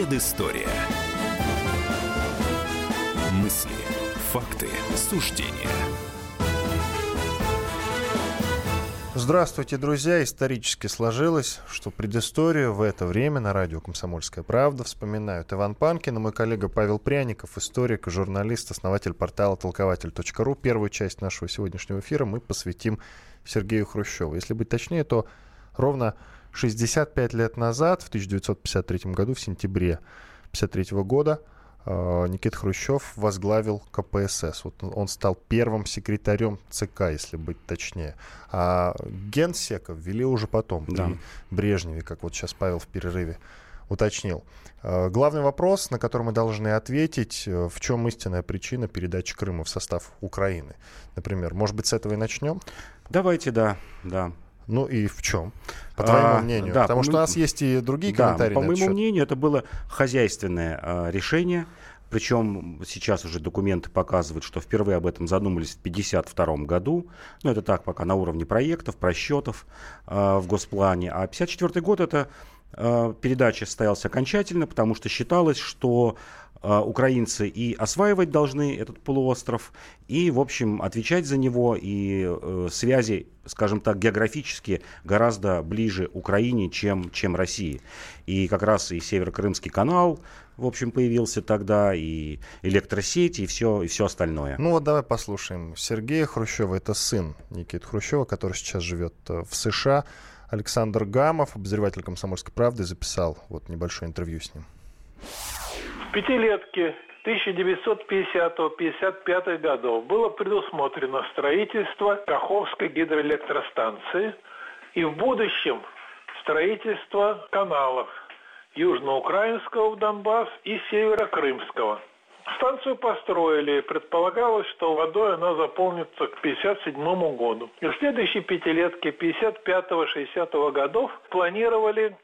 Предыстория. Мысли, факты, суждения. Здравствуйте, друзья. Исторически сложилось, что предысторию в это время на радио «Комсомольская правда» вспоминают Иван Панкин и мой коллега Павел Пряников, историк и журналист, основатель портала толкователь.ру. Первую часть нашего сегодняшнего эфира мы посвятим Сергею Хрущеву. Если быть точнее, то ровно 65 лет назад, в 1953 году, в сентябре 1953 года, э, Никита Хрущев возглавил КПСС. Вот он стал первым секретарем ЦК, если быть точнее. А генсека ввели уже потом, при да. Брежневе, как вот сейчас Павел в перерыве уточнил. Э, главный вопрос, на который мы должны ответить, э, в чем истинная причина передачи Крыма в состав Украины? Например, может быть, с этого и начнем? Давайте, да, да. Ну и в чем, по твоему а, мнению? Да, Потому по что у нас есть и другие да, комментарии. По моему мнению, это было хозяйственное а, решение. Причем сейчас уже документы показывают, что впервые об этом задумались в 1952 году. Ну, это так, пока на уровне проектов, просчетов э, в Госплане. А 1954 год это э, передача состоялась окончательно, потому что считалось, что а, украинцы и осваивать должны этот полуостров, и, в общем, отвечать за него, и э, связи, скажем так, географически гораздо ближе Украине, чем, чем России. И как раз и Северо-Крымский канал, в общем, появился тогда, и электросети, и все, и все остальное. Ну вот давай послушаем. Сергея Хрущева, это сын Никиты Хрущева, который сейчас живет э, в США. Александр Гамов, обозреватель «Комсомольской правды», записал вот небольшое интервью с ним пятилетке 1950-55 годов было предусмотрено строительство Каховской гидроэлектростанции и в будущем строительство каналов Южноукраинского в Донбасс и Северокрымского. Станцию построили, предполагалось, что водой она заполнится к 1957 году. И в следующей пятилетке 55-60 годов планировали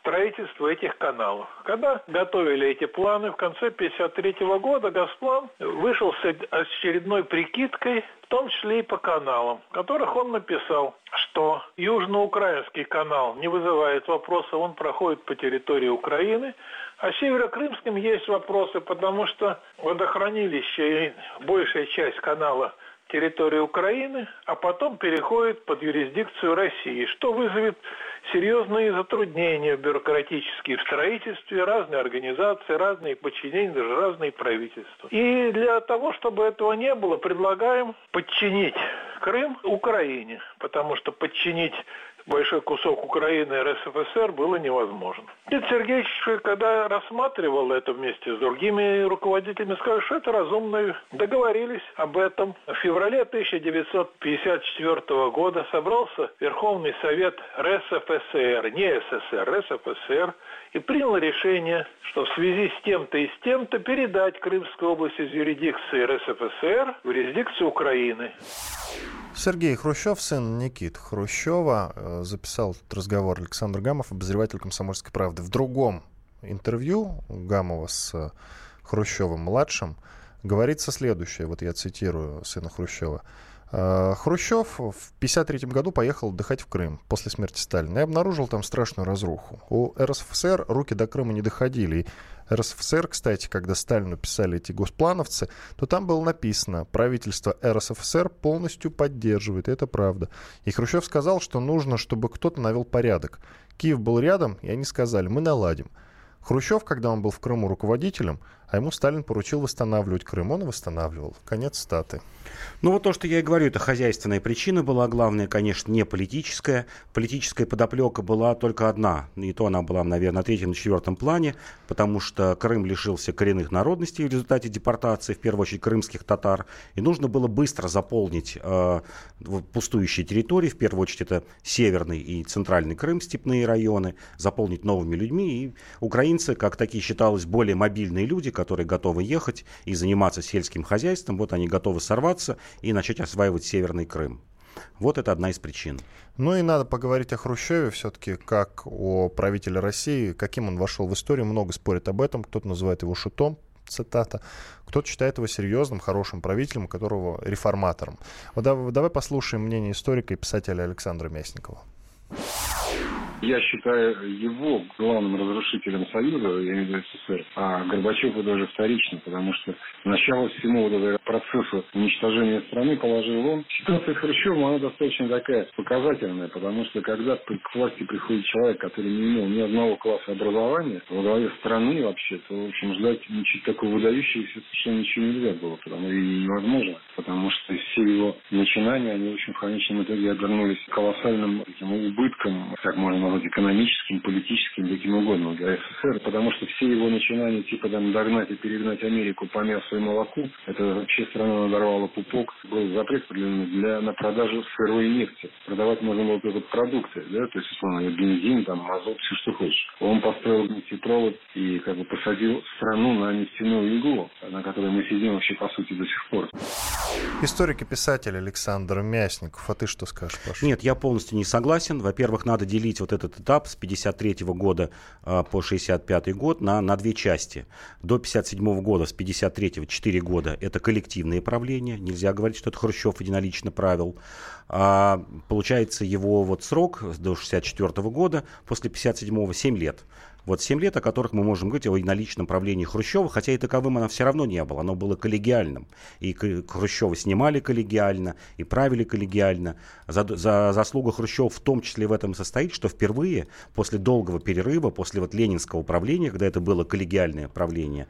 строительство этих каналов. Когда готовили эти планы, в конце 1953 года Газплан вышел с очередной прикидкой, в том числе и по каналам, в которых он написал, что Южноукраинский канал не вызывает вопроса, он проходит по территории Украины, а Северокрымским есть вопросы, потому что водохранилище и большая часть канала территории Украины, а потом переходит под юрисдикцию России, что вызовет серьезные затруднения бюрократические в строительстве, разные организации, разные подчинения, даже разные правительства. И для того, чтобы этого не было, предлагаем подчинить Крым Украине, потому что подчинить большой кусок Украины РСФСР было невозможно. Дед Сергеевич, когда рассматривал это вместе с другими руководителями, сказал, что это разумно. Договорились об этом. В феврале 1954 года собрался Верховный Совет РСФСР, не СССР, РСФСР, и принял решение, что в связи с тем-то и с тем-то передать Крымскую область из юрисдикции РСФСР в юрисдикцию Украины. Сергей Хрущев, сын Никит Хрущева, э, записал этот разговор Александр Гамов, обозреватель «Комсомольской правды». В другом интервью Гамова с э, Хрущевым-младшим говорится следующее, вот я цитирую сына Хрущева. «Э, Хрущев в 1953 году поехал отдыхать в Крым после смерти Сталина и обнаружил там страшную разруху. У РСФСР руки до Крыма не доходили, РСФСР, кстати, когда Сталину писали эти госплановцы, то там было написано, правительство РСФСР полностью поддерживает, это правда. И Хрущев сказал, что нужно, чтобы кто-то навел порядок. Киев был рядом, и они сказали, мы наладим. Хрущев, когда он был в Крыму руководителем, а ему Сталин поручил восстанавливать Крым. Он восстанавливал. Конец статы. Ну вот то, что я и говорю, это хозяйственная причина была. Главная, конечно, не политическая. Политическая подоплека была только одна. И то она была, наверное, на третьем, на четвертом плане, потому что Крым лишился коренных народностей в результате депортации, в первую очередь, крымских татар. И нужно было быстро заполнить э, пустующие территории. В первую очередь, это северный и центральный Крым, степные районы, заполнить новыми людьми. И украинцы, как такие считалось, более мобильные люди, которые готовы ехать и заниматься сельским хозяйством, вот они готовы сорваться и начать осваивать Северный Крым. Вот это одна из причин. Ну и надо поговорить о Хрущеве все-таки, как о правителе России, каким он вошел в историю. Много спорят об этом. Кто-то называет его шутом, цитата. Кто-то считает его серьезным, хорошим правителем, которого реформатором. Вот давай, послушаем мнение историка и писателя Александра Мясникова. Я считаю его главным разрушителем Союза, я имею в виду СССР, а Горбачев это уже вторично, потому что начало всему вот этого процесса уничтожения страны положил он. Ситуация с Хрущевым, она достаточно такая показательная, потому что когда к власти приходит человек, который не имел ни одного класса образования, во главе страны вообще, то, в общем, ждать ничего такого выдающегося совершенно ничего нельзя было, потому и невозможно, потому что все его начинания, они, в общем, в конечном итоге обернулись колоссальным таким убытком, как можно экономическим, политическим, каким угодно для СССР, потому что все его начинания, типа там догнать и перегнать Америку по мясу и молоку, это вообще страна надорвала пупок, был запрет для, на продажу сырой нефти. Продавать можно было только продукты, да, то есть, условно, бензин, там, мазут, все, что хочешь. Он построил нефтепровод и как бы посадил страну на нефтяную иглу, на которой мы сидим вообще, по сути, до сих пор. Историк и писатель Александр Мясников. А ты что скажешь, Паша? Нет, я полностью не согласен. Во-первых, надо делить вот этот этап с 53 года э, по 65 год на, на две части. До 57 года, с 53 4 года, это коллективное правление. Нельзя говорить, что это Хрущев единолично правил. А, получается, его вот срок до 64 года, после 57 7 лет. Вот 7 лет, о которых мы можем говорить о единоличном правлении Хрущева, хотя и таковым оно все равно не было, оно было коллегиальным. И Хрущева снимали коллегиально, и правили коллегиально. За, за заслугу Хрущева в том числе в этом состоит, что впервые после долгого перерыва, после вот ленинского правления, когда это было коллегиальное правление,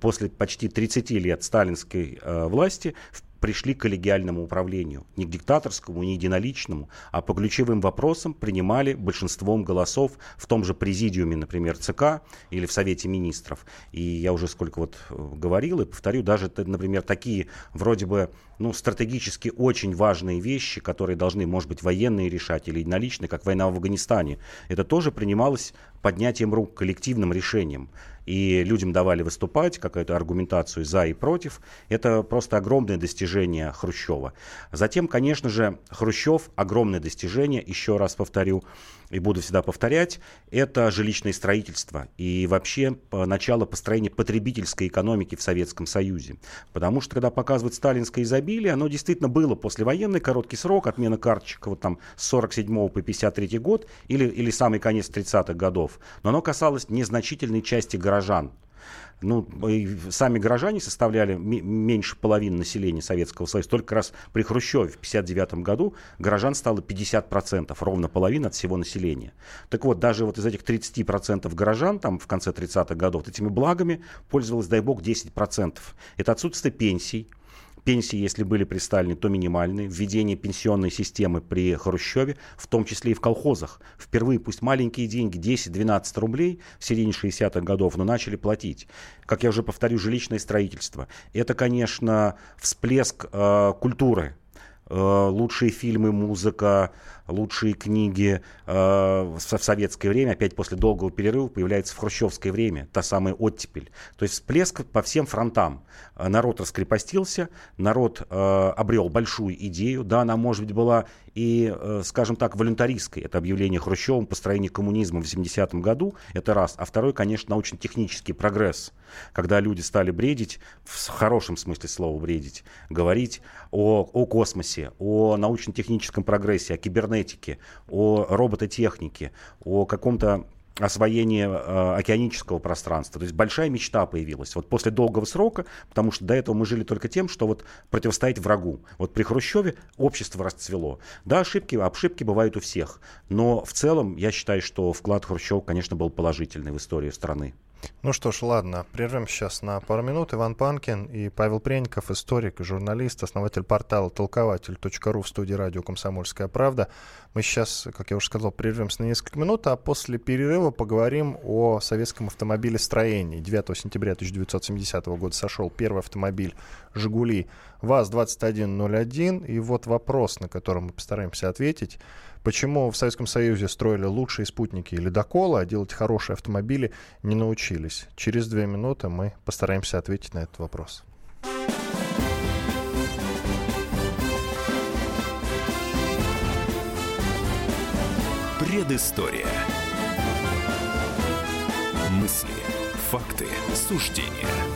после почти 30 лет сталинской э, власти, пришли к коллегиальному управлению. Не к диктаторскому, не единоличному, а по ключевым вопросам принимали большинством голосов в том же президиуме, например, ЦК или в Совете министров. И я уже сколько вот э, говорил и повторю, даже, например, такие вроде бы ну, стратегически очень важные вещи, которые должны, может быть, военные решать или единоличные, как война в Афганистане, это тоже принималось поднятием рук, коллективным решением и людям давали выступать, какую-то аргументацию за и против. Это просто огромное достижение Хрущева. Затем, конечно же, Хрущев огромное достижение, еще раз повторю, и буду всегда повторять, это жилищное строительство и вообще начало построения потребительской экономики в Советском Союзе. Потому что, когда показывают сталинское изобилие, оно действительно было послевоенный короткий срок, отмена карточек вот там с 47 по 53 год или, или самый конец 30-х годов. Но оно касалось незначительной части горожан ну, сами горожане составляли меньше половины населения Советского Союза. Только раз при Хрущеве в 1959 году горожан стало 50%, ровно половина от всего населения. Так вот, даже вот из этих 30% горожан там в конце 30-х годов этими благами пользовалось, дай бог, 10%. Это отсутствие пенсий, Пенсии, если были при Сталине, то минимальные. Введение пенсионной системы при Хрущеве, в том числе и в колхозах. Впервые, пусть маленькие деньги, 10-12 рублей в середине 60-х годов, но начали платить. Как я уже повторю, жилищное строительство. Это, конечно, всплеск э, культуры Э, лучшие фильмы, музыка, лучшие книги э, в советское время, опять после долгого перерыва, появляется в хрущевское время, та самая оттепель. То есть всплеск по всем фронтам. Э, народ раскрепостился, народ обрел большую идею, да, она, может быть, была и, скажем так, волюнтаристской. Это объявление Хрущевым построение коммунизма в 80-м году, это раз. А второй, конечно, научно-технический прогресс, когда люди стали бредить, в хорошем смысле слова бредить, говорить о, о космосе, о научно-техническом прогрессе, о кибернетике, о робототехнике, о каком-то освоении э, океанического пространства. То есть большая мечта появилась. Вот после долгого срока, потому что до этого мы жили только тем, что вот противостоять врагу. Вот при Хрущеве общество расцвело. Да, ошибки, ошибки бывают у всех. Но в целом я считаю, что вклад Хрущева, конечно, был положительный в историю страны. Ну что ж, ладно, прервем сейчас на пару минут. Иван Панкин и Павел Пренников, историк, журналист, основатель портала толкователь.ру в студии радио «Комсомольская правда». Мы сейчас, как я уже сказал, прервемся на несколько минут, а после перерыва поговорим о советском автомобилестроении. 9 сентября 1970 года сошел первый автомобиль «Жигули» ВАЗ-2101. И вот вопрос, на который мы постараемся ответить. Почему в Советском Союзе строили лучшие спутники и ледоколы, а делать хорошие автомобили не научились? Через две минуты мы постараемся ответить на этот вопрос. Предыстория. Мысли, факты, суждения –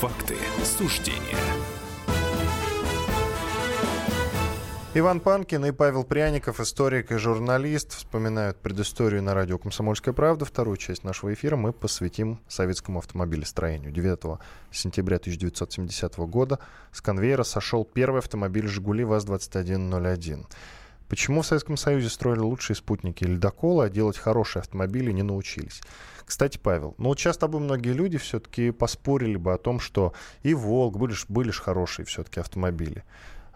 Факты, суждения. Иван Панкин и Павел Пряников, историк и журналист, вспоминают предысторию на радио «Комсомольская правда». Вторую часть нашего эфира мы посвятим советскому автомобилестроению. 9 сентября 1970 года с конвейера сошел первый автомобиль «Жигули ВАЗ-2101». Почему в Советском Союзе строили лучшие спутники ледокола, а делать хорошие автомобили не научились? Кстати, Павел, ну вот сейчас с тобой многие люди все-таки поспорили бы о том, что и «Волк» были, были же хорошие все-таки автомобили.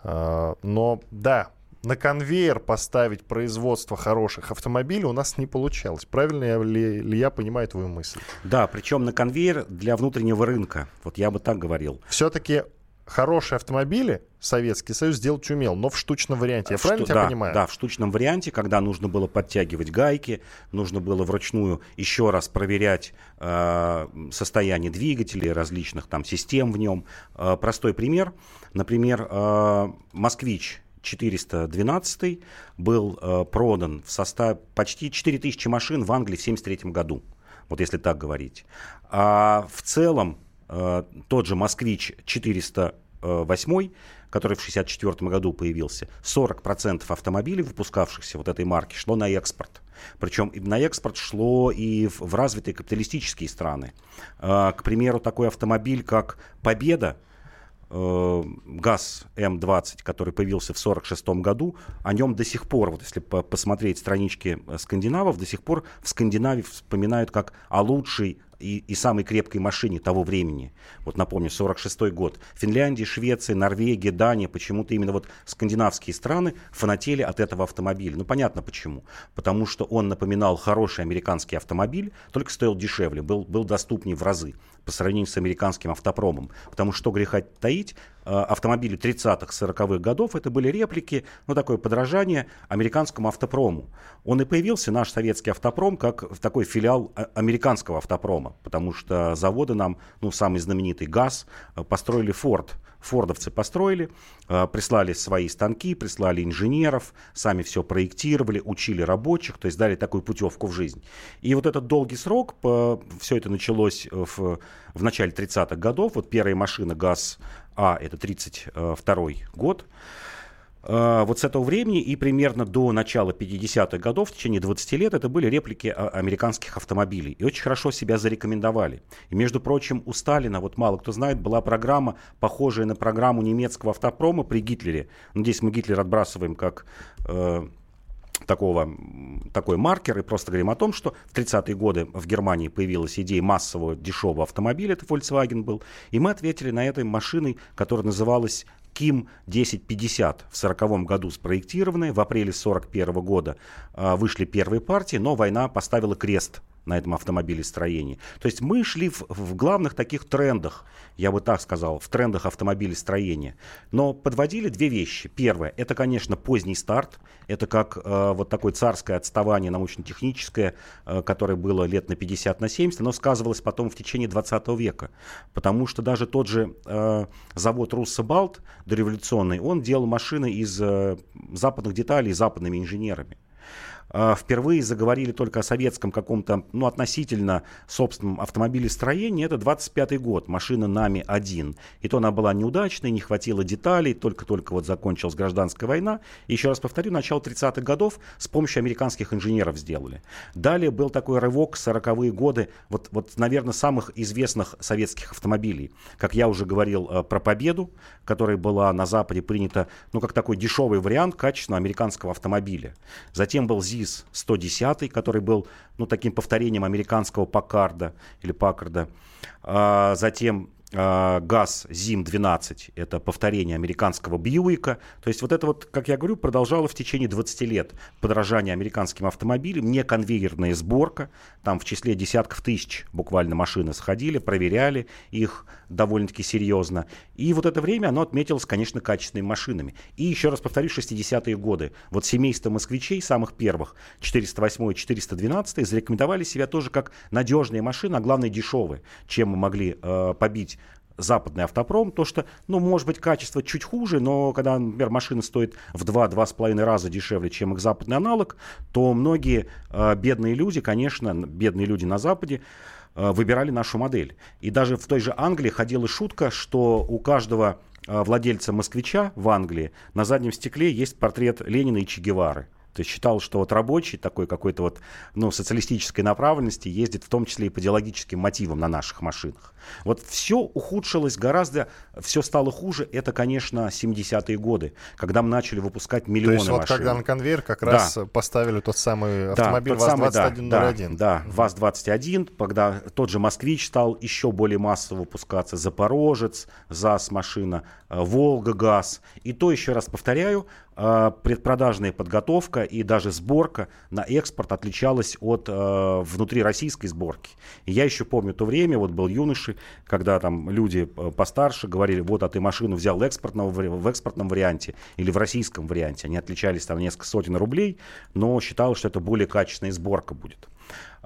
А, но да, на конвейер поставить производство хороших автомобилей у нас не получалось. Правильно ли, ли я понимаю твою мысль? Да, причем на конвейер для внутреннего рынка. Вот я бы так говорил. Все-таки хорошие автомобили Советский Союз сделать умел, но в штучном варианте. Я в правильно шту- тебя да, понимаю? Да, в штучном варианте, когда нужно было подтягивать гайки, нужно было вручную еще раз проверять э, состояние двигателей, различных там систем в нем. Э, простой пример. Например, э, «Москвич» 412 был э, продан в составе почти 4000 машин в Англии в 1973 году. Вот если так говорить. А в целом тот же «Москвич» 408 который в 1964 году появился, 40% автомобилей, выпускавшихся вот этой марки, шло на экспорт. Причем на экспорт шло и в, развитые капиталистические страны. Э, к примеру, такой автомобиль, как «Победа», э, ГАЗ М-20, который появился в 1946 году, о нем до сих пор, вот если по посмотреть странички э, скандинавов, до сих пор в Скандинавии вспоминают как о лучшей и, и самой крепкой машине того времени. Вот напомню, 46 год. Финляндия, Швеция, Норвегия, Дания, почему-то именно вот скандинавские страны фанатели от этого автомобиля. Ну, понятно почему. Потому что он напоминал хороший американский автомобиль, только стоил дешевле, был, был доступнее в разы по сравнению с американским автопромом. Потому что, греха таить, автомобили 30-х, 40-х годов, это были реплики, ну, такое подражание американскому автопрому. Он и появился, наш советский автопром, как такой филиал американского автопрома, потому что заводы нам, ну, самый знаменитый ГАЗ, построили Форд. Фордовцы построили, прислали свои станки, прислали инженеров, сами все проектировали, учили рабочих, то есть дали такую путевку в жизнь. И вот этот долгий срок, все это началось в, в начале 30-х годов, вот первая машина ГАЗ а это 32 год. Вот с этого времени и примерно до начала 50-х годов, в течение 20 лет, это были реплики американских автомобилей. И очень хорошо себя зарекомендовали. И, между прочим, у Сталина, вот мало кто знает, была программа, похожая на программу немецкого автопрома при Гитлере. Ну, здесь мы Гитлер отбрасываем как э, такого, такой маркер и просто говорим о том, что в 30-е годы в Германии появилась идея массового дешевого автомобиля, это Volkswagen был, и мы ответили на этой машиной, которая называлась Ким 1050 в 1940 году спроектированная, в апреле 1941 года э, вышли первые партии, но война поставила крест на этом автомобилестроении. То есть мы шли в, в главных таких трендах, я бы так сказал, в трендах автомобилестроения. Но подводили две вещи. Первое, это, конечно, поздний старт. Это как э, вот такое царское отставание научно-техническое, э, которое было лет на 50, на 70, оно сказывалось потом в течение 20 века. Потому что даже тот же э, завод Руссобалт дореволюционный, он делал машины из э, западных деталей западными инженерами впервые заговорили только о советском каком-то, ну, относительно собственном автомобилестроении, это 25 год, машина Нами-1. И то она была неудачной, не хватило деталей, только-только вот закончилась гражданская война. И еще раз повторю, начало 30-х годов с помощью американских инженеров сделали. Далее был такой рывок, 40-е годы, вот, вот, наверное, самых известных советских автомобилей. Как я уже говорил э, про «Победу», которая была на Западе принята, ну, как такой дешевый вариант качественного американского автомобиля. Затем был ЗИС 110, который был ну, таким повторением американского Паккарда или Паккарда. А, затем ГАЗ ЗИМ-12, это повторение американского Бьюика. То есть вот это вот, как я говорю, продолжало в течение 20 лет подражание американским автомобилям, не конвейерная сборка, там в числе десятков тысяч буквально машины сходили, проверяли их довольно-таки серьезно. И вот это время оно отметилось, конечно, качественными машинами. И еще раз повторю, 60-е годы. Вот семейство москвичей, самых первых, 408 и 412, зарекомендовали себя тоже как надежные машины, а главное дешевые, чем мы могли э, побить западный автопром, то что, ну, может быть, качество чуть хуже, но когда, например, машина стоит в 2-2,5 раза дешевле, чем их западный аналог, то многие э, бедные люди, конечно, бедные люди на Западе, э, выбирали нашу модель. И даже в той же Англии ходила шутка, что у каждого э, владельца москвича в Англии на заднем стекле есть портрет Ленина и Че Гевары. То есть считал, что вот рабочий такой какой-то вот, ну, социалистической направленности ездит в том числе и по идеологическим мотивам на наших машинах. Вот все ухудшилось гораздо, все стало хуже. Это, конечно, 70-е годы, когда мы начали выпускать миллионы машин. То есть вот когда на конвейер как да. раз поставили тот самый автомобиль да, ВАЗ-2101. Да, да, да, ВАЗ-21, когда тот же «Москвич» стал еще более массово выпускаться, «Запорожец», ЗАЗ-машина, э, «Волга-ГАЗ». И то, еще раз повторяю, предпродажная подготовка и даже сборка на экспорт отличалась от э, внутрироссийской сборки. И я еще помню то время, вот был юношей, когда там люди э, постарше говорили, вот, а ты машину взял экспортного, в экспортном варианте или в российском варианте. Они отличались там несколько сотен рублей, но считалось, что это более качественная сборка будет.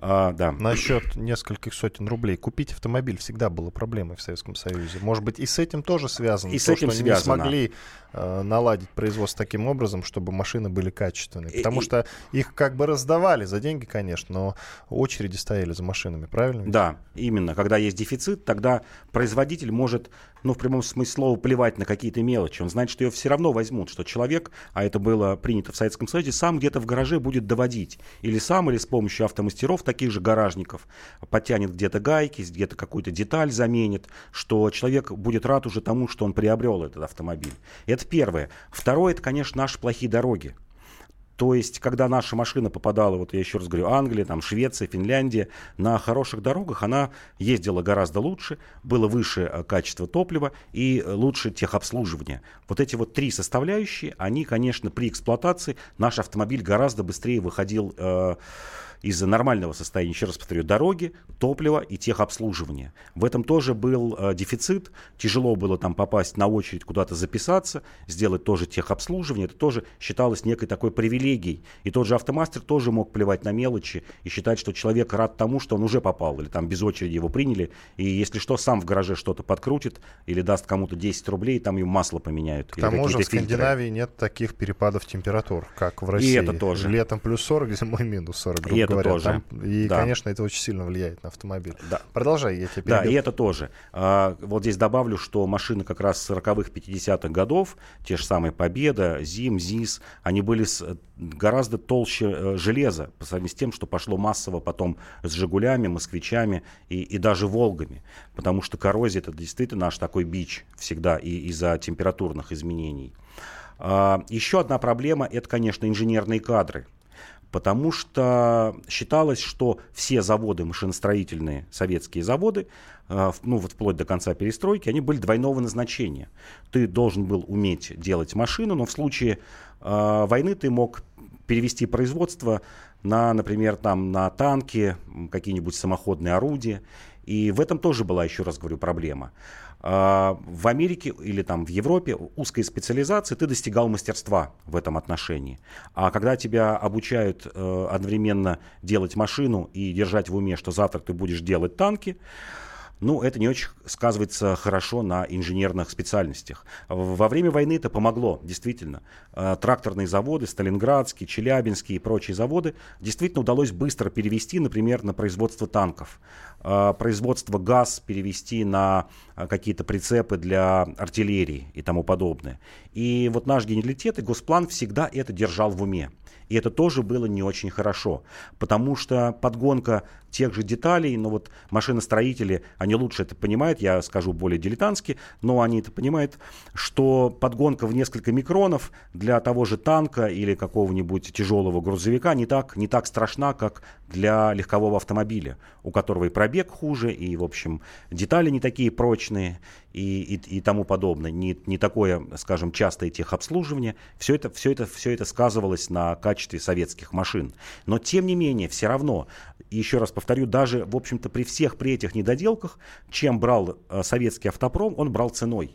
А, да. Насчет нескольких сотен рублей. Купить автомобиль всегда было проблемой в Советском Союзе. Может быть, и с этим тоже связано. И то, с этим что связано. не смогли э, наладить производство таким образом, чтобы машины были качественные. Потому и, что их как бы раздавали за деньги, конечно, но очереди стояли за машинами, правильно? Да, именно. Когда есть дефицит, тогда производитель может, ну, в прямом смысле слова, плевать на какие-то мелочи. Он знает, что ее все равно возьмут, что человек, а это было принято в Советском Союзе, сам где-то в гараже будет доводить. Или сам, или с помощью автомастеров, таких же гаражников, потянет где-то гайки, где-то какую-то деталь заменит, что человек будет рад уже тому, что он приобрел этот автомобиль. Это первое. Второе, это, конечно, наши плохие дороги. То есть, когда наша машина попадала, вот я еще раз говорю, Англия, там, Швеция, Финляндия, на хороших дорогах она ездила гораздо лучше, было выше э, качество топлива и лучше техобслуживание. Вот эти вот три составляющие, они, конечно, при эксплуатации наш автомобиль гораздо быстрее выходил э, из-за нормального состояния, еще раз повторю, дороги, топлива и техобслуживания. В этом тоже был э, дефицит, тяжело было там попасть на очередь, куда-то записаться, сделать тоже техобслуживание, это тоже считалось некой такой привилегией. И тот же автомастер тоже мог плевать на мелочи и считать, что человек рад тому, что он уже попал, или там без очереди его приняли, и если что, сам в гараже что-то подкрутит, или даст кому-то 10 рублей, там ему масло поменяют. К тому же в Скандинавии фильтры. нет таких перепадов температур, как в России. И это тоже. Летом плюс 40, зимой минус 40, грубо это говоря. тоже. Там, и, да. конечно, это очень сильно влияет на автомобиль. Да. Продолжай, я тебе Да, и это тоже. А, вот здесь добавлю, что машины как раз 40-х, 50-х годов, те же самые Победа, ЗИМ, ЗИС, они были с, гораздо толще э, железа по сравнению с тем, что пошло массово потом с «Жигулями», «Москвичами» и, и даже «Волгами». Потому что коррозия – это действительно наш такой бич всегда и из-за температурных изменений. А, еще одна проблема – это, конечно, инженерные кадры – потому что считалось, что все заводы машиностроительные, советские заводы, э, ну вот вплоть до конца перестройки, они были двойного назначения. Ты должен был уметь делать машину, но в случае э, войны ты мог перевести производство на, например, там, на танки, какие-нибудь самоходные орудия. И в этом тоже была, еще раз говорю, проблема. А, в Америке или там в Европе узкой специализации ты достигал мастерства в этом отношении. А когда тебя обучают э, одновременно делать машину и держать в уме, что завтра ты будешь делать танки, ну, это не очень сказывается хорошо на инженерных специальностях. Во время войны это помогло, действительно. Э, тракторные заводы, Сталинградские, Челябинские и прочие заводы действительно удалось быстро перевести, например, на производство танков. Э, производство ГАЗ перевести на э, какие-то прицепы для артиллерии и тому подобное. И вот наш генералитет и Госплан всегда это держал в уме. И это тоже было не очень хорошо, потому что подгонка тех же деталей, но вот машиностроители, они лучше это понимают, я скажу более дилетантски, но они это понимают, что подгонка в несколько микронов для того же танка или какого-нибудь тяжелого грузовика не так, не так страшна, как для легкового автомобиля, у которого и пробег хуже, и, в общем, детали не такие прочные, и, и, и тому подобное, не, не такое, скажем, частое техобслуживание, все это, все, это, все это сказывалось на качестве советских машин. Но, тем не менее, все равно, еще раз повторю, даже, в общем-то, при всех при этих недоделках, чем брал э, советский автопром, он брал ценой.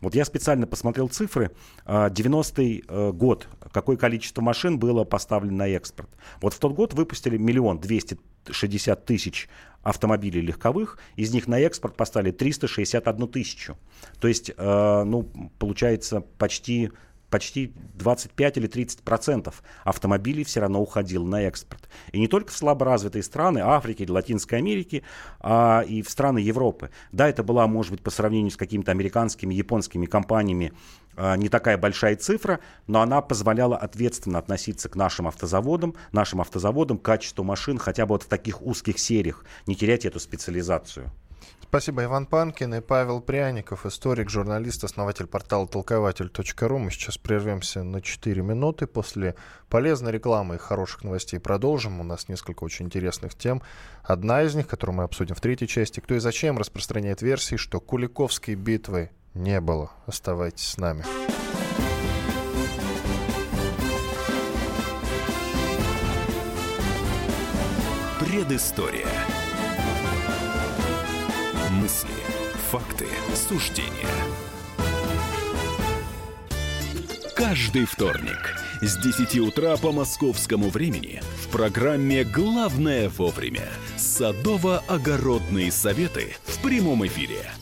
Вот я специально посмотрел цифры. 90-й э, э, год, какое количество машин было поставлено на экспорт. Вот в тот год выпустили миллион двести 60 тысяч автомобилей легковых, из них на экспорт поставили 361 тысячу. То есть, э, ну, получается, почти почти 25 или 30 процентов автомобилей все равно уходило на экспорт. И не только в слаборазвитые страны Африки Латинской Америки, а и в страны Европы. Да, это была, может быть, по сравнению с какими-то американскими, японскими компаниями а, не такая большая цифра, но она позволяла ответственно относиться к нашим автозаводам, нашим автозаводам, качеству машин, хотя бы вот в таких узких сериях, не терять эту специализацию. Спасибо, Иван Панкин и Павел Пряников, историк, журналист, основатель портала толкователь.ру. Мы сейчас прервемся на 4 минуты. После полезной рекламы и хороших новостей продолжим. У нас несколько очень интересных тем. Одна из них, которую мы обсудим в третьей части. Кто и зачем распространяет версии, что Куликовской битвы не было. Оставайтесь с нами. Предыстория. Мысли, факты, суждения. Каждый вторник с 10 утра по московскому времени в программе «Главное вовремя» садово-огородные советы в прямом эфире –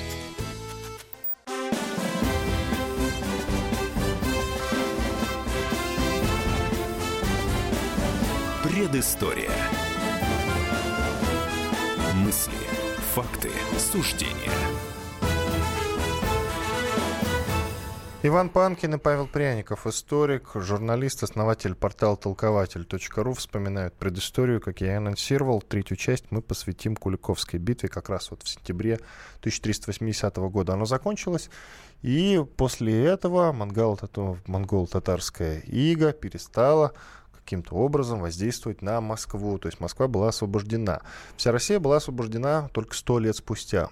Предыстория. Мысли, факты, суждения. Иван Панкин и Павел Пряников, историк, журналист, основатель портала толкователь.ру вспоминают предысторию, как я и анонсировал. Третью часть мы посвятим Куликовской битве как раз вот в сентябре 1380 года. Она закончилась, и после этого монгол-татарская ига перестала каким-то образом воздействовать на Москву. То есть Москва была освобождена. Вся Россия была освобождена только сто лет спустя.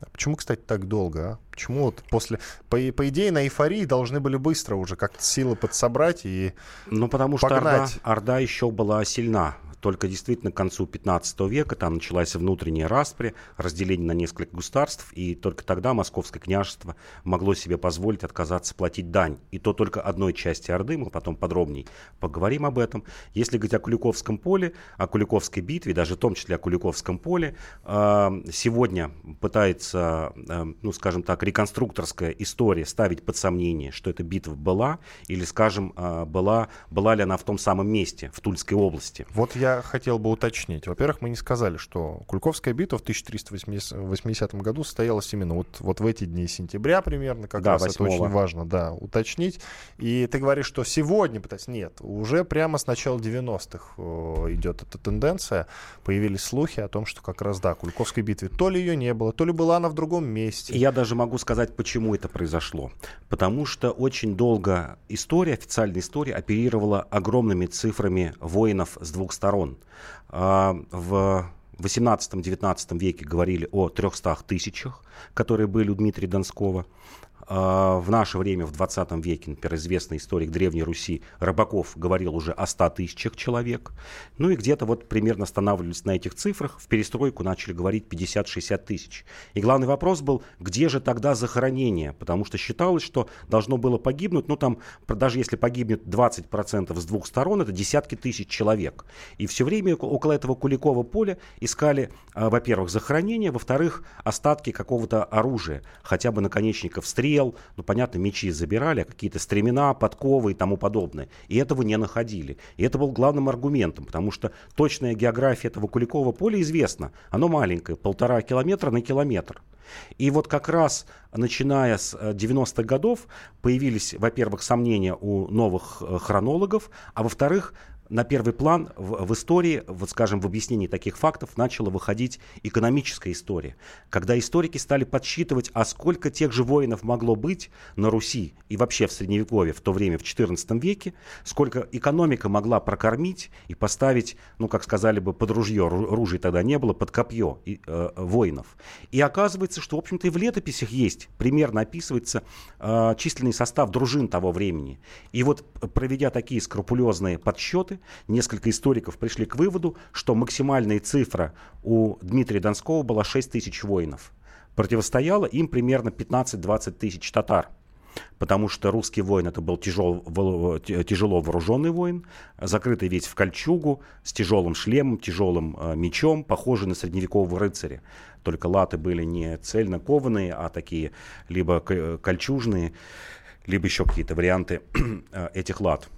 А почему, кстати, так долго? А? Почему вот после... По, по идее, на эйфории должны были быстро уже как-то силы подсобрать и Ну, потому что Орда, Орда еще была сильна только действительно к концу 15 века там началась внутренняя распри, разделение на несколько государств, и только тогда Московское княжество могло себе позволить отказаться платить дань. И то только одной части Орды, мы потом подробнее поговорим об этом. Если говорить о Куликовском поле, о Куликовской битве, даже в том числе о Куликовском поле, а, сегодня пытается, а, ну скажем так, реконструкторская история ставить под сомнение, что эта битва была, или, скажем, а, была, была ли она в том самом месте, в Тульской области. Вот я хотел бы уточнить. Во-первых, мы не сказали, что Кульковская битва в 1380 году состоялась именно вот, вот в эти дни сентября примерно, как да, раз 8 это очень важно, да, уточнить. И ты говоришь, что сегодня, пытаться нет, уже прямо с начала 90-х э, идет эта тенденция, появились слухи о том, что как раз, да, Кульковской битвы то ли ее не было, то ли была она в другом месте. Я даже могу сказать, почему это произошло. Потому что очень долго история, официальная история оперировала огромными цифрами воинов с двух сторон сторон. А, в 18-19 веке говорили о 300 тысячах, которые были у Дмитрия Донского. А, в наше время, в 20 веке, например, известный историк Древней Руси Рыбаков говорил уже о 100 тысячах человек. Ну и где-то вот примерно останавливались на этих цифрах. В перестройку начали говорить 50-60 тысяч. И главный вопрос был, где же тогда захоронение? Потому что считалось, что должно было погибнуть, ну там, даже если погибнет 20% с двух сторон, это десятки тысяч человек. И все время около этого Куликова поля искали, а, во-первых, захоронение, во-вторых, остатки какого-то оружия, хотя бы наконечников стрел, стрел, ну, понятно, мечи забирали, а какие-то стремена, подковы и тому подобное. И этого не находили. И это был главным аргументом, потому что точная география этого Куликова поля известна. Оно маленькое, полтора километра на километр. И вот как раз начиная с 90-х э, годов появились, во-первых, сомнения у новых э, хронологов, а во-вторых, на первый план в, в истории, вот скажем, в объяснении таких фактов начала выходить экономическая история, когда историки стали подсчитывать, а сколько тех же воинов могло быть на Руси и вообще в Средневековье в то время, в XIV веке, сколько экономика могла прокормить и поставить, ну, как сказали бы, под ружье, ружей тогда не было, под копье и, э, воинов. И оказывается, что, в общем-то, и в летописях есть, примерно описывается э, численный состав дружин того времени. И вот, проведя такие скрупулезные подсчеты, несколько историков пришли к выводу, что максимальная цифра у Дмитрия Донского была 6 тысяч воинов. Противостояло им примерно 15-20 тысяч татар потому что русский воин это был тяжел, тяжело вооруженный воин, закрытый весь в кольчугу, с тяжелым шлемом, тяжелым э, мечом, похожий на средневекового рыцаря. Только латы были не цельно кованые, а такие либо кольчужные, либо еще какие-то варианты э, этих лат.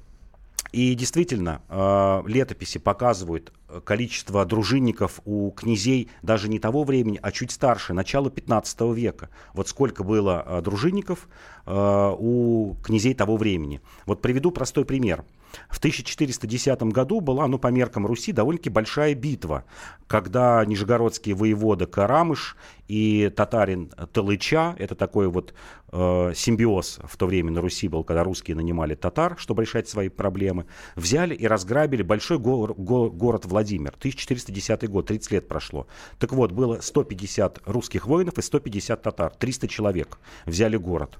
И действительно, э, летописи показывают количество дружинников у князей даже не того времени, а чуть старше, начала 15 века. Вот сколько было э, дружинников у князей того времени. Вот приведу простой пример. В 1410 году была, ну, по меркам Руси, довольно-таки большая битва, когда нижегородский воевода Карамыш и татарин Талыча, это такой вот э, симбиоз в то время на Руси был, когда русские нанимали татар, чтобы решать свои проблемы, взяли и разграбили большой го- го- город Владимир. 1410 год, 30 лет прошло. Так вот, было 150 русских воинов и 150 татар, 300 человек взяли город.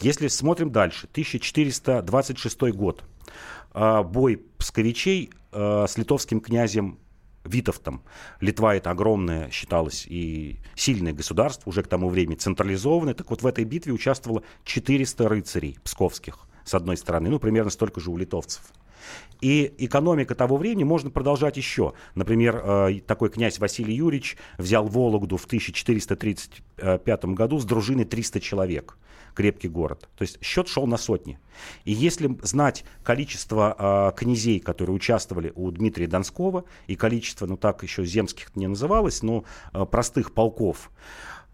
Если смотрим дальше, 1426 год. А, бой псковичей а, с литовским князем Витовтом. Литва это огромное считалось и сильное государство, уже к тому времени централизованное. Так вот в этой битве участвовало 400 рыцарей псковских с одной стороны, ну примерно столько же у литовцев. И экономика того времени можно продолжать еще. Например, э, такой князь Василий Юрьевич взял Вологду в 1435 году с дружиной 300 человек. Крепкий город. То есть счет шел на сотни. И если знать количество э, князей, которые участвовали у Дмитрия Донского, и количество, ну так еще земских не называлось, но э, простых полков,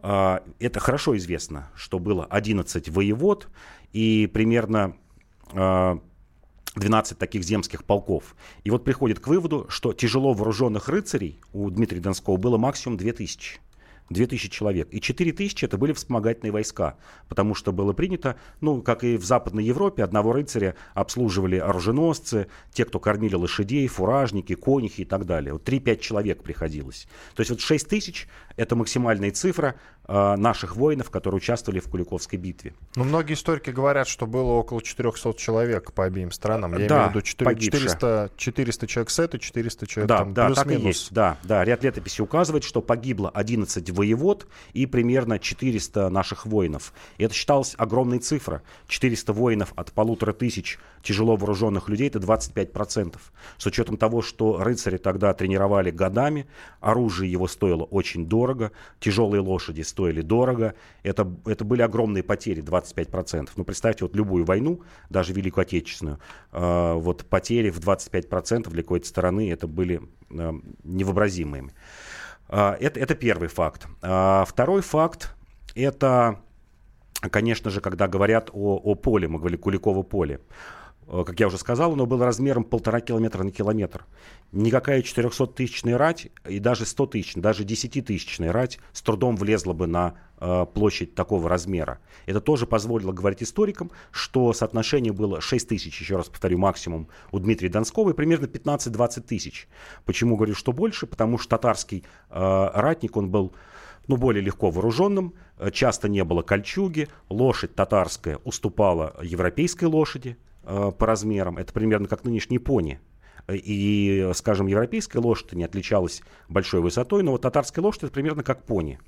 это хорошо известно, что было 11 воевод и примерно 12 таких земских полков. И вот приходит к выводу, что тяжело вооруженных рыцарей у Дмитрия Донского было максимум 2000. 2000 человек. И 4000 это были вспомогательные войска, потому что было принято, ну, как и в Западной Европе, одного рыцаря обслуживали оруженосцы, те, кто кормили лошадей, фуражники, конюхи и так далее. Вот 3-5 человек приходилось. То есть вот 6000 это максимальная цифра э, наших воинов, которые участвовали в Куликовской битве. Ну, многие историки говорят, что было около 400 человек по обеим странам. Я да, имею в виду 4, 400, 400 человек с этой, 400 человек да, там, да, так и есть. Да, да, ряд летописей указывает, что погибло 11 воевод и примерно 400 наших воинов. И это считалось огромной цифрой. 400 воинов от полутора тысяч тяжело вооруженных людей – это 25%. С учетом того, что рыцари тогда тренировали годами, оружие его стоило очень дорого, дорого, тяжелые лошади стоили дорого. Это, это были огромные потери, 25%. Ну, представьте, вот любую войну, даже Великую Отечественную, э, вот потери в 25% для какой-то стороны, это были э, невообразимыми. Э, это, это первый факт. Э, второй факт, это, конечно же, когда говорят о, о поле, мы говорили Куликово поле. Э, как я уже сказал, оно было размером полтора километра на километр. Никакая 400-тысячная рать и даже 100-тысячная, даже 10-тысячная рать с трудом влезла бы на э, площадь такого размера. Это тоже позволило говорить историкам, что соотношение было 6 тысяч, еще раз повторю, максимум у Дмитрия Донского и примерно 15-20 тысяч. Почему говорю, что больше? Потому что татарский э, ратник, он был ну, более легко вооруженным, э, часто не было кольчуги, лошадь татарская уступала европейской лошади по размерам, это примерно как нынешний пони. И, скажем, европейская лошадь не отличалась большой высотой, но вот татарская лошадь это примерно как пони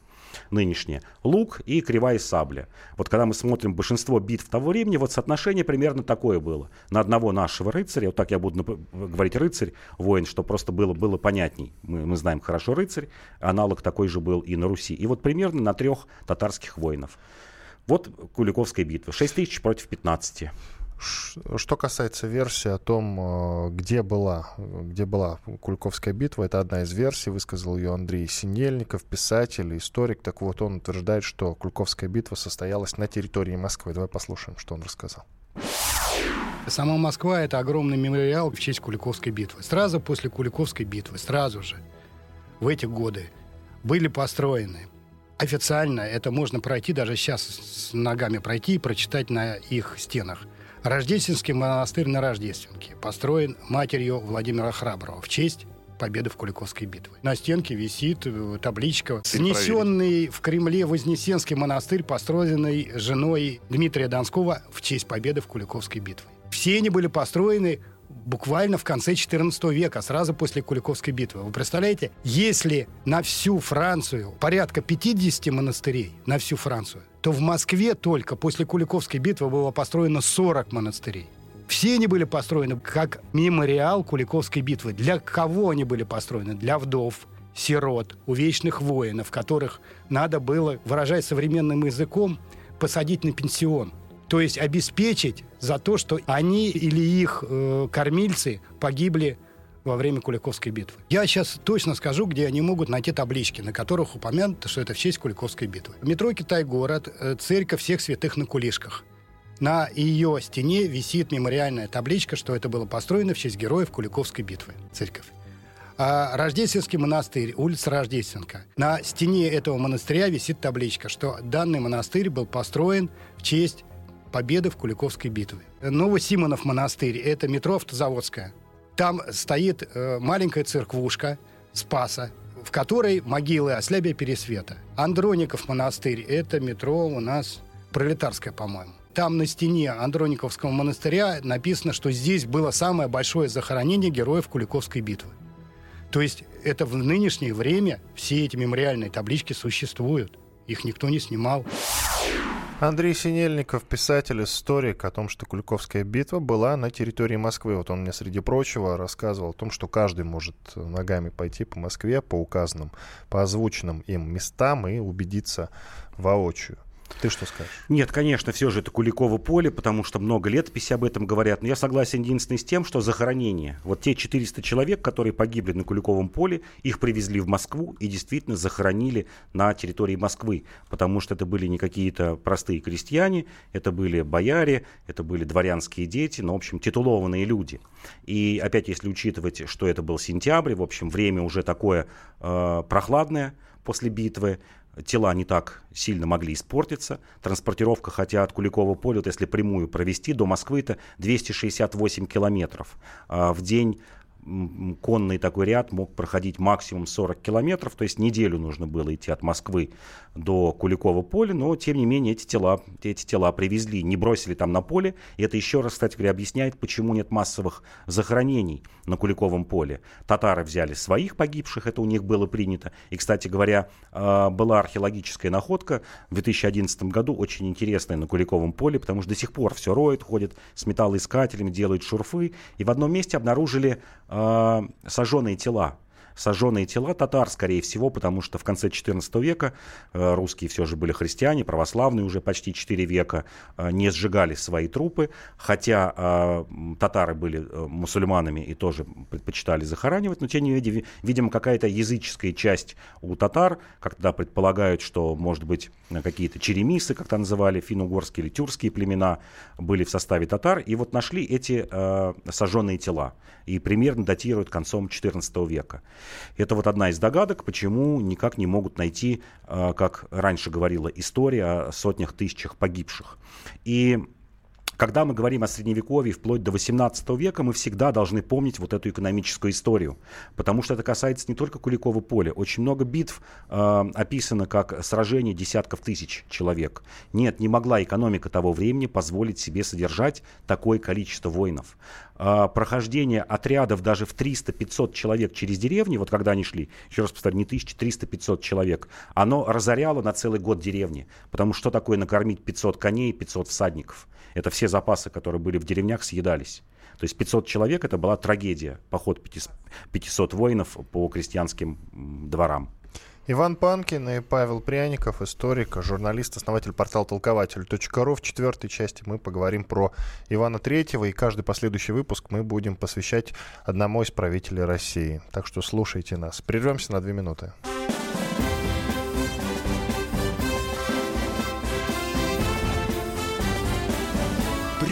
нынешнее. Лук и кривая сабля. Вот когда мы смотрим большинство битв того времени, вот соотношение примерно такое было. На одного нашего рыцаря, вот так я буду говорить рыцарь, воин, что просто было, было понятней. Мы, мы знаем хорошо рыцарь, аналог такой же был и на Руси. И вот примерно на трех татарских воинов. Вот Куликовская битва. 6 тысяч против 15. Что касается версии о том, э, где была, где была Куликовская битва, это одна из версий, высказал ее Андрей Синельников, писатель, историк. Так вот, он утверждает, что Куликовская битва состоялась на территории Москвы. Давай послушаем, что он рассказал. Сама Москва — это огромный мемориал в честь Куликовской битвы. Сразу после Куликовской битвы, сразу же, в эти годы, были построены официально, это можно пройти, даже сейчас с ногами пройти и прочитать на их стенах – Рождественский монастырь на Рождественке построен матерью Владимира Храброго в честь победы в Куликовской битве. На стенке висит э, табличка «Снесенный в Кремле Вознесенский монастырь, построенный женой Дмитрия Донского в честь победы в Куликовской битве». Все они были построены буквально в конце XIV века, сразу после Куликовской битвы. Вы представляете, если на всю Францию порядка 50 монастырей, на всю Францию, то в Москве только после Куликовской битвы было построено 40 монастырей. Все они были построены как мемориал Куликовской битвы. Для кого они были построены? Для вдов, сирот, увечных воинов, которых надо было, выражая современным языком, посадить на пенсион – то есть обеспечить за то, что они или их э, кормильцы погибли во время Куликовской битвы. Я сейчас точно скажу, где они могут найти таблички, на которых упомянуто, что это в честь Куликовской битвы. Метро Китай-город, э, церковь всех святых на Кулишках. На ее стене висит мемориальная табличка, что это было построено в честь героев Куликовской битвы. Церковь. А Рождественский монастырь, улица Рождественка. На стене этого монастыря висит табличка, что данный монастырь был построен в честь победы в Куликовской битве. Новосимонов монастырь – это метро Автозаводская. Там стоит э, маленькая церквушка Спаса, в которой могилы Ослябия Пересвета. Андроников монастырь – это метро у нас Пролетарская, по-моему. Там на стене Андрониковского монастыря написано, что здесь было самое большое захоронение героев Куликовской битвы. То есть это в нынешнее время все эти мемориальные таблички существуют. Их никто не снимал. Андрей Синельников, писатель, историк о том, что Куликовская битва была на территории Москвы. Вот он мне, среди прочего, рассказывал о том, что каждый может ногами пойти по Москве, по указанным, по озвученным им местам и убедиться воочию. Ты что скажешь? Нет, конечно, все же это Куликово поле, потому что много летописи об этом говорят. Но я согласен единственное с тем, что захоронение. Вот те 400 человек, которые погибли на Куликовом поле, их привезли в Москву и действительно захоронили на территории Москвы. Потому что это были не какие-то простые крестьяне, это были бояре, это были дворянские дети, ну, в общем, титулованные люди. И опять, если учитывать, что это был сентябрь, в общем, время уже такое э, прохладное после битвы, тела не так сильно могли испортиться. Транспортировка, хотя от Куликова поля, вот если прямую провести, до Москвы это 268 километров. А в день конный такой ряд мог проходить максимум 40 километров, то есть неделю нужно было идти от Москвы до Куликова поля, но тем не менее эти тела, эти тела привезли, не бросили там на поле. И это еще раз, кстати говоря, объясняет, почему нет массовых захоронений на Куликовом поле. Татары взяли своих погибших, это у них было принято. И, кстати говоря, а, была археологическая находка в 2011 году, очень интересная на Куликовом поле, потому что до сих пор все роют, ходят с металлоискателями, делают шурфы. И в одном месте обнаружили э, сожженные тела сожженные тела татар, скорее всего, потому что в конце XIV века э, русские все же были христиане, православные уже почти 4 века, э, не сжигали свои трупы, хотя э, татары были мусульманами и тоже предпочитали захоранивать, но тем не менее, видимо, какая-то языческая часть у татар, как тогда предполагают, что, может быть, какие-то черемисы, как-то называли, финно-угорские или тюркские племена были в составе татар, и вот нашли эти сожженные тела, и примерно датируют концом XIV века. Это вот одна из догадок, почему никак не могут найти, э, как раньше говорила история, о сотнях тысячах погибших. И когда мы говорим о Средневековье вплоть до 18 века, мы всегда должны помнить вот эту экономическую историю, потому что это касается не только Куликова поля. Очень много битв э, описано как сражение десятков тысяч человек. Нет, не могла экономика того времени позволить себе содержать такое количество воинов. Э, прохождение отрядов даже в 300-500 человек через деревни, вот когда они шли, еще раз повторю, не 1300-500 человек, оно разоряло на целый год деревни. Потому что такое накормить 500 коней и 500 всадников? Это все запасы, которые были в деревнях, съедались. То есть 500 человек это была трагедия, поход 500 воинов по крестьянским дворам. Иван Панкин и Павел Пряников, историк, журналист, основатель портала толкователь.ру. В четвертой части мы поговорим про Ивана Третьего, и каждый последующий выпуск мы будем посвящать одному из правителей России. Так что слушайте нас. Прервемся на две минуты.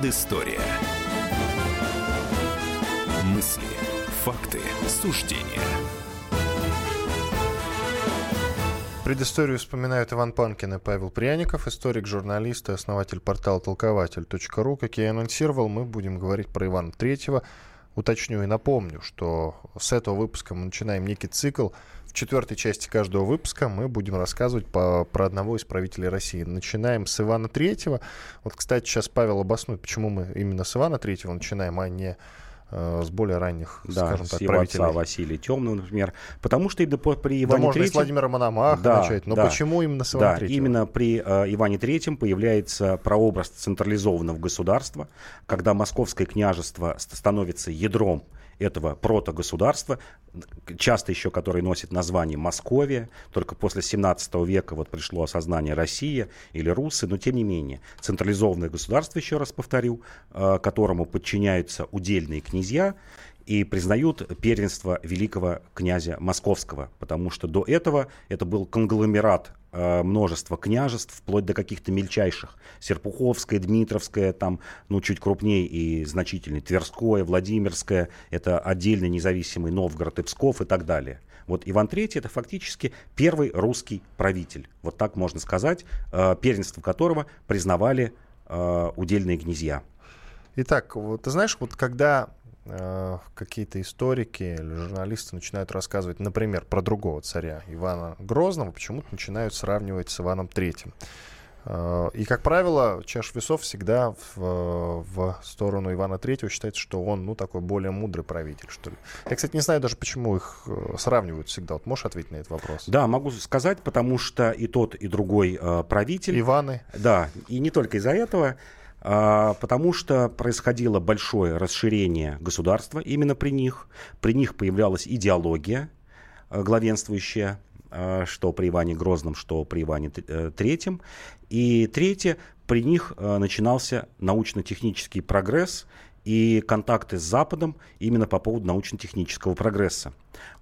Предыстория. Мысли, факты, суждения. Предысторию вспоминают Иван Панкин и Павел Пряников, историк, журналист и основатель портала толкователь.ру. Как я и анонсировал, мы будем говорить про Ивана Третьего. Уточню и напомню, что с этого выпуска мы начинаем некий цикл в четвертой части каждого выпуска мы будем рассказывать по, про одного из правителей России. Начинаем с Ивана Третьего. Вот, кстати, сейчас Павел обоснует, почему мы именно с Ивана Третьего начинаем, а не э, с более ранних, да, скажем так, его правителей. отца Василия Темного, например. Потому что именно при Иване да, можно Третьем... с Владимира Мономаха да, начать, но да, почему именно с Ивана да, Третьего? именно при э, Иване Третьем появляется прообраз централизованного государства, когда московское княжество становится ядром этого протогосударства, часто еще который носит название Московия, только после 17 века вот пришло осознание Россия или Русы, но тем не менее централизованное государство, еще раз повторю, э, которому подчиняются удельные князья, и признают первенство великого князя Московского, потому что до этого это был конгломерат э, множества княжеств, вплоть до каких-то мельчайших. Серпуховское, Дмитровское, там, ну, чуть крупнее и значительнее, Тверское, Владимирское, это отдельный независимый Новгород и Псков и так далее. Вот Иван III это фактически первый русский правитель, вот так можно сказать, э, первенство которого признавали э, удельные князья. Итак, вот ты знаешь, вот когда Э, какие-то историки или журналисты начинают рассказывать, например, про другого царя Ивана Грозного, почему-то начинают сравнивать с Иваном Третьим. Э, и, как правило, чаш весов всегда в, в сторону Ивана Третьего считается, что он, ну, такой более мудрый правитель, что ли. Я, кстати, не знаю даже, почему их э, сравнивают всегда. Вот можешь ответить на этот вопрос? Да, могу сказать, потому что и тот, и другой э, правитель... Иваны. Да, и не только из-за этого. А, потому что происходило большое расширение государства именно при них. При них появлялась идеология э, главенствующая, э, что при Иване Грозном, что при Иване э, Третьем. И третье, при них начинался научно-технический прогресс и контакты с Западом именно по поводу научно-технического прогресса.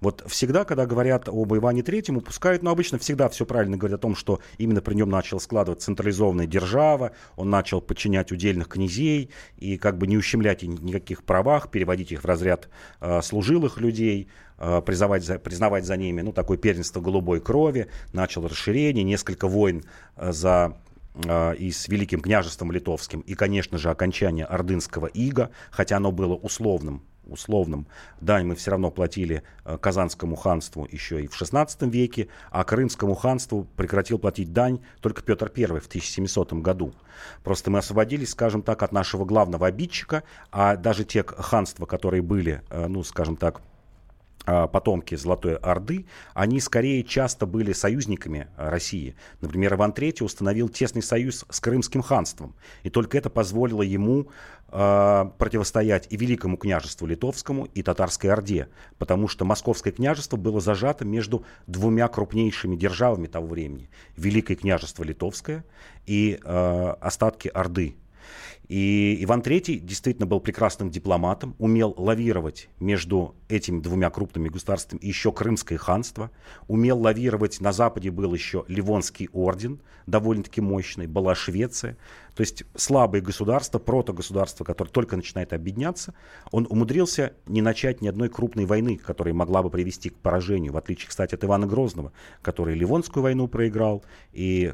Вот всегда, когда говорят об Иване Третьем, упускают, но обычно всегда все правильно говорят о том, что именно при нем начала складываться централизованная держава, он начал подчинять удельных князей и как бы не ущемлять никаких правах, переводить их в разряд э, служилых людей, э, признавать, за, признавать за ними ну, такое первенство голубой крови, начал расширение, несколько войн э, за и с Великим княжеством Литовским, и, конечно же, окончание Ордынского ига, хотя оно было условным, условным. Дань мы все равно платили э, Казанскому ханству еще и в XVI веке, а Крымскому ханству прекратил платить дань только Петр I в 1700 году. Просто мы освободились, скажем так, от нашего главного обидчика, а даже те ханства, которые были, э, ну, скажем так, а, потомки Золотой Орды, они скорее часто были союзниками а, России. Например, Иван III установил тесный союз с Крымским ханством, и только это позволило ему э, противостоять и Великому княжеству Литовскому, и Татарской Орде, потому что Московское княжество было зажато между двумя крупнейшими державами того времени. Великое княжество Литовское и э, остатки Орды и Иван III действительно был прекрасным дипломатом, умел лавировать между этими двумя крупными государствами, еще Крымское ханство, умел лавировать, на Западе был еще Ливонский орден, довольно-таки мощный, была Швеция. То есть слабые государства, протогосударство, которое только начинает объединяться, он умудрился не начать ни одной крупной войны, которая могла бы привести к поражению, в отличие, кстати, от Ивана Грозного, который Ливонскую войну проиграл, и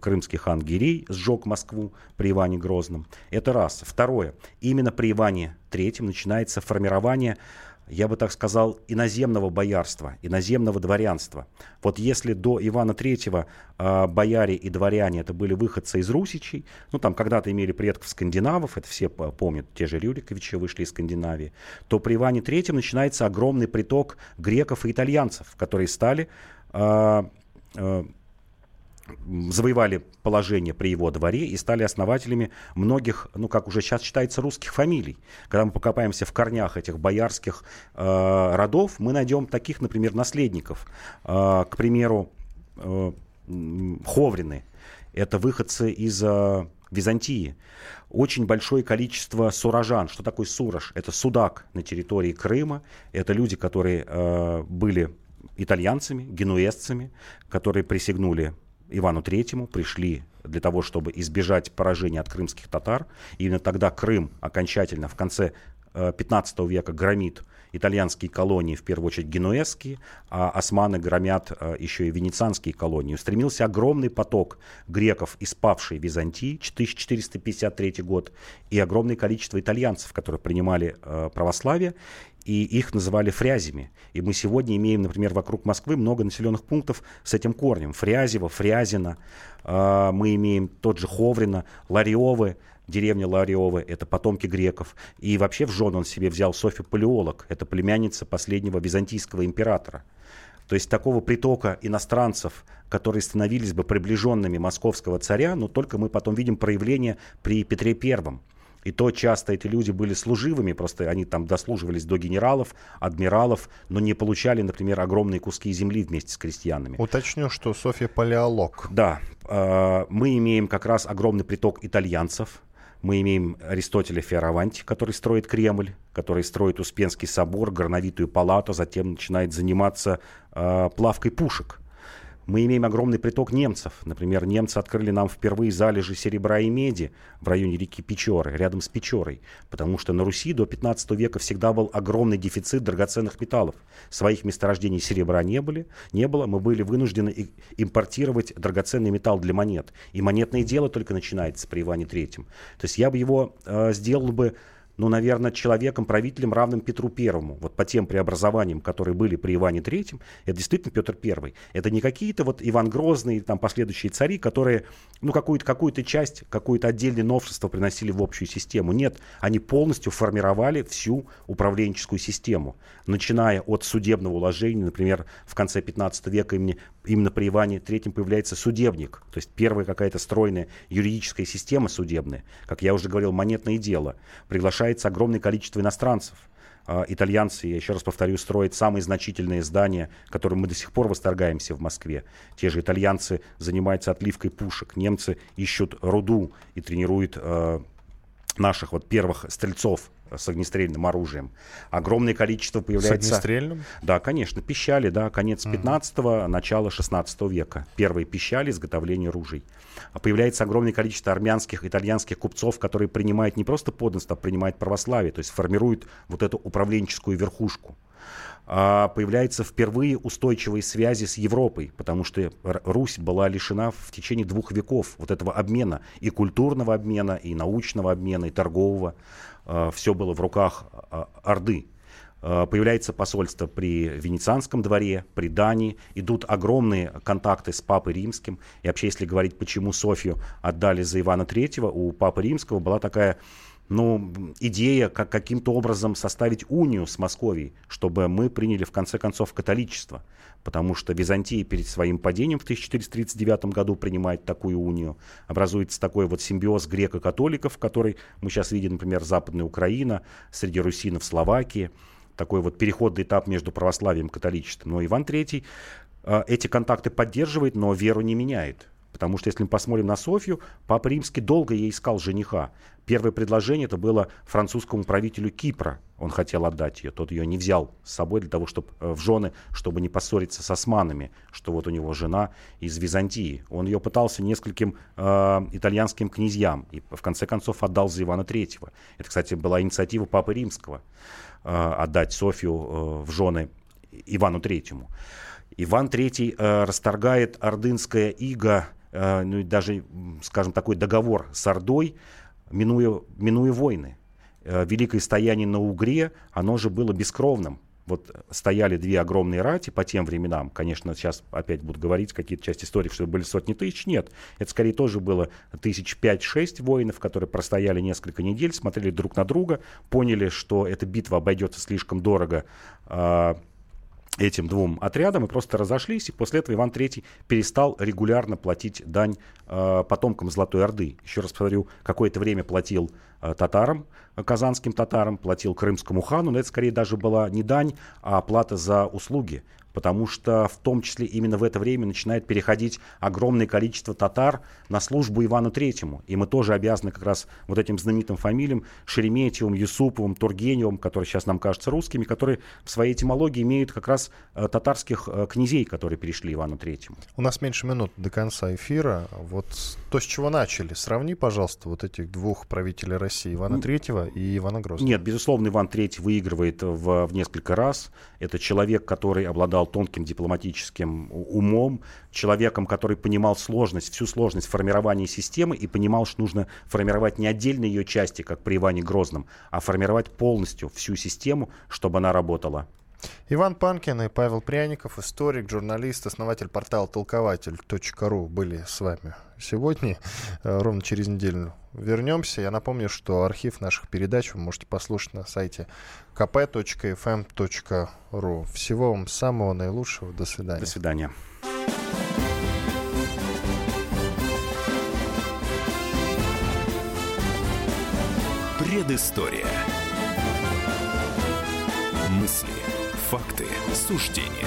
крымский хан Гирей сжег Москву при Иване Грозном. Это раз. Второе. Именно при Иване Третьем начинается формирование я бы так сказал, иноземного боярства, иноземного дворянства. Вот если до Ивана III э, бояре и дворяне это были выходцы из русичей, ну там когда-то имели предков скандинавов, это все помнят, те же Рюриковичи вышли из Скандинавии, то при Иване III начинается огромный приток греков и итальянцев, которые стали э, э, завоевали положение при его дворе и стали основателями многих, ну как уже сейчас считается, русских фамилий. Когда мы покопаемся в корнях этих боярских э, родов, мы найдем таких, например, наследников. Э, к примеру, э, Ховрины. Это выходцы из э, Византии. Очень большое количество сурожан. Что такое сурож? Это судак на территории Крыма. Это люди, которые э, были итальянцами, генуэзцами, которые присягнули Ивану Третьему, пришли для того, чтобы избежать поражения от крымских татар. Именно тогда Крым окончательно в конце 15 э, века громит итальянские колонии, в первую очередь генуэзские, а османы громят э, еще и венецианские колонии. Стремился огромный поток греков из павшей Византии, 1453 год, и огромное количество итальянцев, которые принимали э, православие и их называли фрязями. И мы сегодня имеем, например, вокруг Москвы много населенных пунктов с этим корнем. Фрязево, Фрязино, э, мы имеем тот же Ховрино, Ларьевы, деревня Ларьевы, это потомки греков. И вообще в жену он себе взял Софью Палеолог, это племянница последнего византийского императора. То есть такого притока иностранцев, которые становились бы приближенными московского царя, но только мы потом видим проявление при Петре Первом. И то часто эти люди были служивыми, просто они там дослуживались до генералов, адмиралов, но не получали, например, огромные куски земли вместе с крестьянами. Уточню, что Софья палеолог. Да, э, мы имеем как раз огромный приток итальянцев, мы имеем Аристотеля Фиараванти, который строит Кремль, который строит Успенский собор, Горновитую палату, затем начинает заниматься э, плавкой пушек. Мы имеем огромный приток немцев. Например, немцы открыли нам впервые залежи серебра и меди в районе реки Печоры, рядом с Печорой. Потому что на Руси до 15 века всегда был огромный дефицит драгоценных металлов. Своих месторождений серебра не, были, не было. Мы были вынуждены импортировать драгоценный металл для монет. И монетное дело только начинается при Иване Третьем. То есть я бы его э, сделал бы ну, наверное, человеком, правителем, равным Петру Первому. Вот по тем преобразованиям, которые были при Иване Третьем, это действительно Петр Первый. Это не какие-то вот Иван Грозный, там последующие цари, которые, ну, какую-то какую часть, какое-то отдельное новшество приносили в общую систему. Нет, они полностью формировали всю управленческую систему, начиная от судебного уложения, например, в конце 15 века именно, именно при Иване Третьем появляется судебник, то есть первая какая-то стройная юридическая система судебная, как я уже говорил, монетное дело, приглашает приглашается огромное количество иностранцев. А, итальянцы, я еще раз повторю, строят самые значительные здания, которым мы до сих пор восторгаемся в Москве. Те же итальянцы занимаются отливкой пушек, немцы ищут руду и тренируют э, наших вот первых стрельцов с огнестрельным оружием. Огромное количество появляется... С огнестрельным? Да, конечно, пищали, да, конец 15-го, начало 16 века. Первые пищали, изготовление ружей. А появляется огромное количество армянских, итальянских купцов, которые принимают не просто подданство, а принимают православие, то есть формируют вот эту управленческую верхушку а появляются впервые устойчивые связи с Европой, потому что Русь была лишена в течение двух веков вот этого обмена, и культурного обмена, и научного обмена, и торгового. А, Все было в руках а, Орды. Появляется посольство при Венецианском дворе, при Дании. Идут огромные контакты с Папой Римским. И вообще, если говорить, почему Софию отдали за Ивана Третьего, у Папы Римского была такая ну, идея как каким-то образом составить унию с Московией, чтобы мы приняли в конце концов католичество. Потому что Византия перед своим падением в 1439 году принимает такую унию. Образуется такой вот симбиоз греко-католиков, который мы сейчас видим, например, Западная Украина, среди русинов Словакии. Такой вот переходный этап между православием и католичеством. Но Иван III э, эти контакты поддерживает, но веру не меняет. Потому что если мы посмотрим на Софью, Папа Римский долго ей искал жениха. Первое предложение это было французскому правителю Кипра. Он хотел отдать ее, тот ее не взял с собой для того, чтобы в жены, чтобы не поссориться с османами, что вот у него жена из Византии. Он ее пытался нескольким э, итальянским князьям и в конце концов отдал за Ивана Третьего. Это, кстати, была инициатива Папы Римского э, отдать Софью э, в жены Ивану Третьему. Иван Третий э, расторгает ордынское иго, э, ну и даже, скажем, такой договор с Ордой, минуя, минуя войны. Э, Великое стояние на Угре, оно же было бескровным. Вот стояли две огромные рати по тем временам. Конечно, сейчас опять будут говорить какие-то части истории, что были сотни тысяч. Нет, это скорее тоже было тысяч пять-шесть воинов, которые простояли несколько недель, смотрели друг на друга, поняли, что эта битва обойдется слишком дорого э, этим двум отрядам и просто разошлись. И после этого Иван III перестал регулярно платить дань э, потомкам Золотой Орды. Еще раз повторю, какое-то время платил э, татарам, э, казанским татарам, платил крымскому хану, но это скорее даже была не дань, а плата за услуги потому что в том числе именно в это время начинает переходить огромное количество татар на службу Ивану Третьему. И мы тоже обязаны как раз вот этим знаменитым фамилиям Шереметьевым, Юсуповым, Тургеневым, которые сейчас нам кажутся русскими, которые в своей этимологии имеют как раз э, татарских э, князей, которые перешли Ивану Третьему. У нас меньше минут до конца эфира. Вот то, с чего начали. Сравни, пожалуйста, вот этих двух правителей России, Ивана Третьего и Ивана Грозного. Нет, безусловно, Иван Третий выигрывает в, в несколько раз. Это человек, который обладал обладал тонким дипломатическим умом, человеком, который понимал сложность, всю сложность формирования системы и понимал, что нужно формировать не отдельные ее части, как при Иване Грозном, а формировать полностью всю систему, чтобы она работала. Иван Панкин и Павел Пряников, историк, журналист, основатель портала толкователь.ру были с вами сегодня. Э, ровно через неделю вернемся. Я напомню, что архив наших передач вы можете послушать на сайте kp.fm.ru. Всего вам самого наилучшего. До свидания. До свидания. Предыстория. Мысли, факты, суждения.